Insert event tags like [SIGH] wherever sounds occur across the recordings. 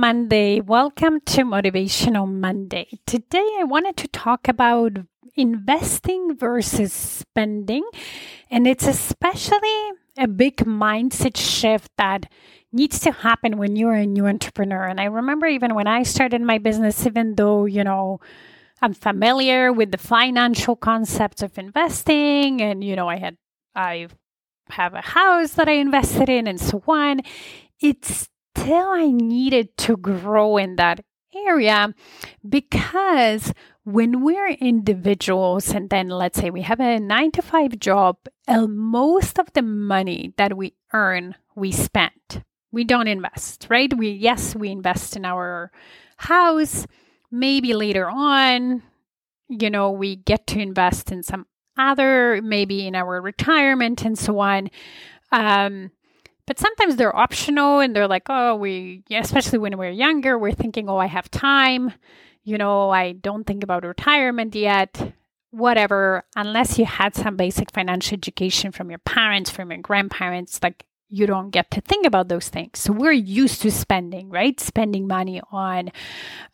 Monday. Welcome to Motivational Monday. Today I wanted to talk about investing versus spending, and it's especially a big mindset shift that needs to happen when you're a new entrepreneur. And I remember even when I started my business, even though, you know, I'm familiar with the financial concepts of investing and, you know, I had, I have a house that I invested in and so on. It's still I needed to grow in that area because when we're individuals and then let's say we have a nine to five job, most of the money that we earn, we spend we don't invest, right? We yes, we invest in our house. Maybe later on, you know, we get to invest in some other, maybe in our retirement and so on. Um, but sometimes they're optional and they're like, oh, we, especially when we're younger, we're thinking, oh, I have time. You know, I don't think about retirement yet. Whatever, unless you had some basic financial education from your parents, from your grandparents, like you don't get to think about those things. So we're used to spending, right? Spending money on,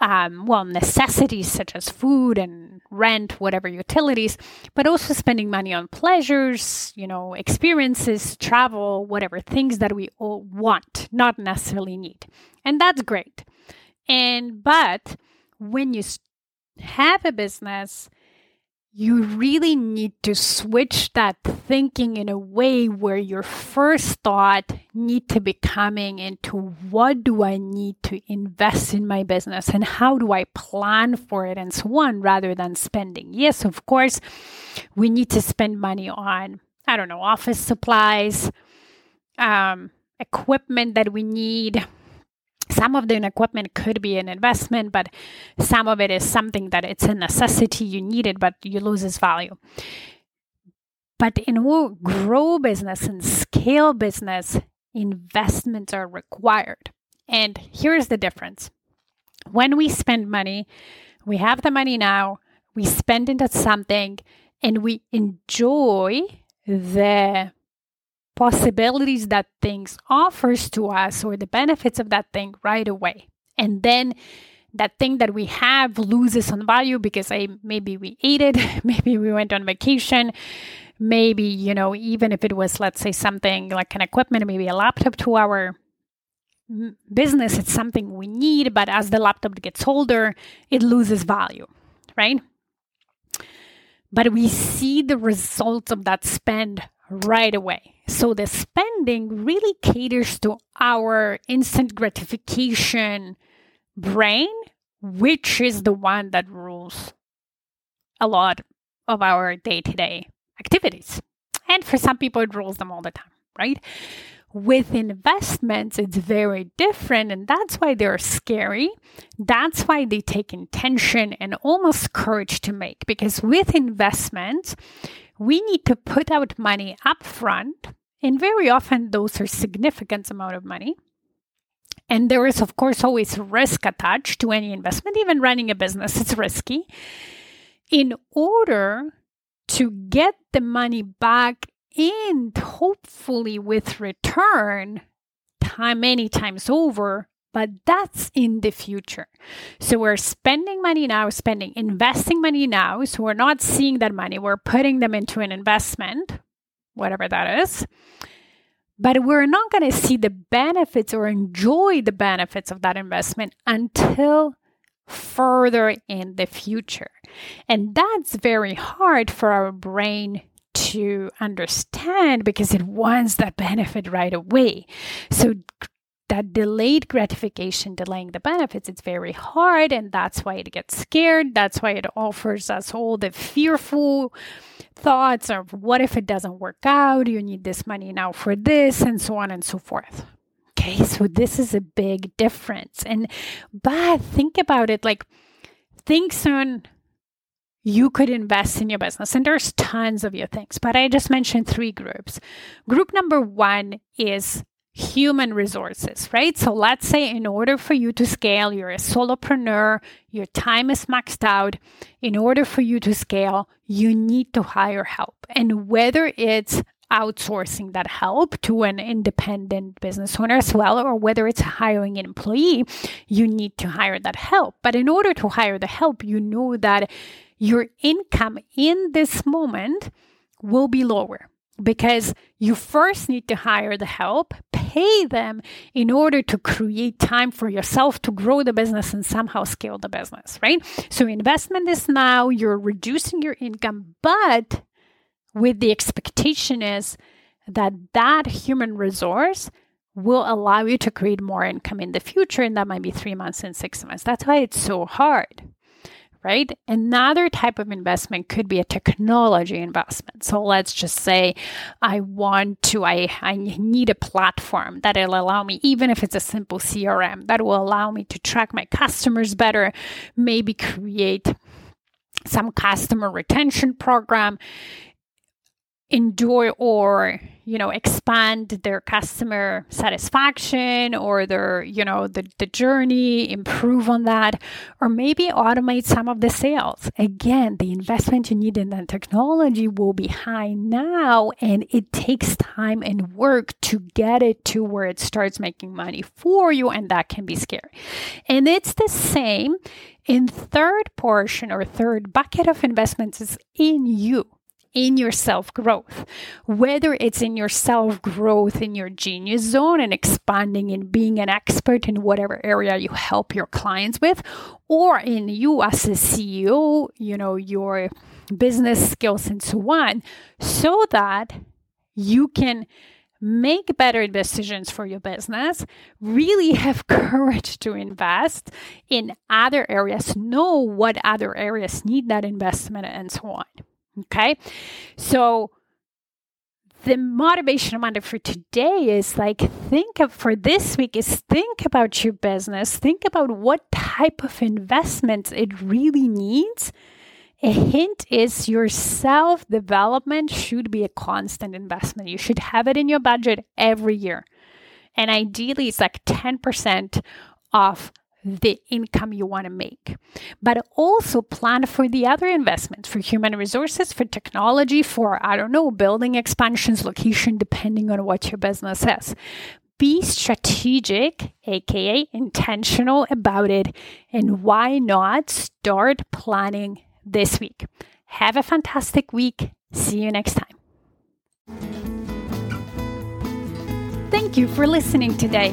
um, well, necessities such as food and rent, whatever utilities, but also spending money on pleasures, you know, experiences, travel, whatever things that we all want, not necessarily need. And that's great. And, but when you have a business, you really need to switch that thinking in a way where your first thought need to be coming into what do I need to invest in my business and how do I plan for it and so on rather than spending. Yes, of course, we need to spend money on, I don't know, office supplies, um, equipment that we need, some of the equipment could be an investment, but some of it is something that it's a necessity. You need it, but you lose its value. But in who grow business and scale business, investments are required. And here's the difference when we spend money, we have the money now, we spend into something, and we enjoy the possibilities that things offers to us or the benefits of that thing right away. And then that thing that we have loses on value because I, maybe we ate it [LAUGHS] maybe we went on vacation maybe you know even if it was let's say something like an equipment maybe a laptop to our business it's something we need but as the laptop gets older it loses value right? But we see the results of that spend right away. So the spending really caters to our instant gratification brain, which is the one that rules a lot of our day to day activities. And for some people, it rules them all the time, right? With investments, it's very different, and that's why they're scary. That's why they take intention and almost courage to make. Because with investments, we need to put out money up front, and very often those are significant amount of money. And there is, of course, always risk attached to any investment. Even running a business, it's risky. In order to get the money back and hopefully with return, time many times over, but that's in the future. So we're spending money now, spending, investing money now. So we're not seeing that money, we're putting them into an investment, whatever that is. But we're not going to see the benefits or enjoy the benefits of that investment until further in the future. And that's very hard for our brain to understand because it wants that benefit right away. So that delayed gratification, delaying the benefits, it's very hard. And that's why it gets scared. That's why it offers us all the fearful thoughts of what if it doesn't work out? You need this money now for this, and so on and so forth. Okay, so this is a big difference. And but think about it like think soon you could invest in your business. And there's tons of your things, but I just mentioned three groups. Group number one is human resources, right? So let's say in order for you to scale, you're a solopreneur, your time is maxed out. In order for you to scale, you need to hire help. And whether it's outsourcing that help to an independent business owner as well, or whether it's hiring an employee, you need to hire that help. But in order to hire the help, you know that your income in this moment will be lower because you first need to hire the help, pay them in order to create time for yourself to grow the business and somehow scale the business, right? So investment is now, you're reducing your income, but with the expectation is that that human resource will allow you to create more income in the future and that might be 3 months and 6 months. That's why it's so hard right? Another type of investment could be a technology investment. So let's just say I want to, I, I need a platform that will allow me, even if it's a simple CRM, that will allow me to track my customers better, maybe create some customer retention program enjoy or you know expand their customer satisfaction or their you know the, the journey improve on that or maybe automate some of the sales. Again the investment you need in that technology will be high now and it takes time and work to get it to where it starts making money for you and that can be scary. And it's the same in third portion or third bucket of investments is in you in your self growth, whether it's in your self growth in your genius zone and expanding and being an expert in whatever area you help your clients with, or in you as a CEO, you know, your business skills and so on, so that you can make better decisions for your business, really have [LAUGHS] courage to invest in other areas, know what other areas need that investment, and so on. Okay. So the motivation Monday for today is like think of for this week is think about your business, think about what type of investments it really needs. A hint is your self development should be a constant investment. You should have it in your budget every year. And ideally, it's like 10% of the income you want to make, but also plan for the other investments for human resources, for technology, for, I don't know, building expansions, location, depending on what your business is. Be strategic, aka intentional about it, and why not start planning this week? Have a fantastic week. See you next time. Thank you for listening today.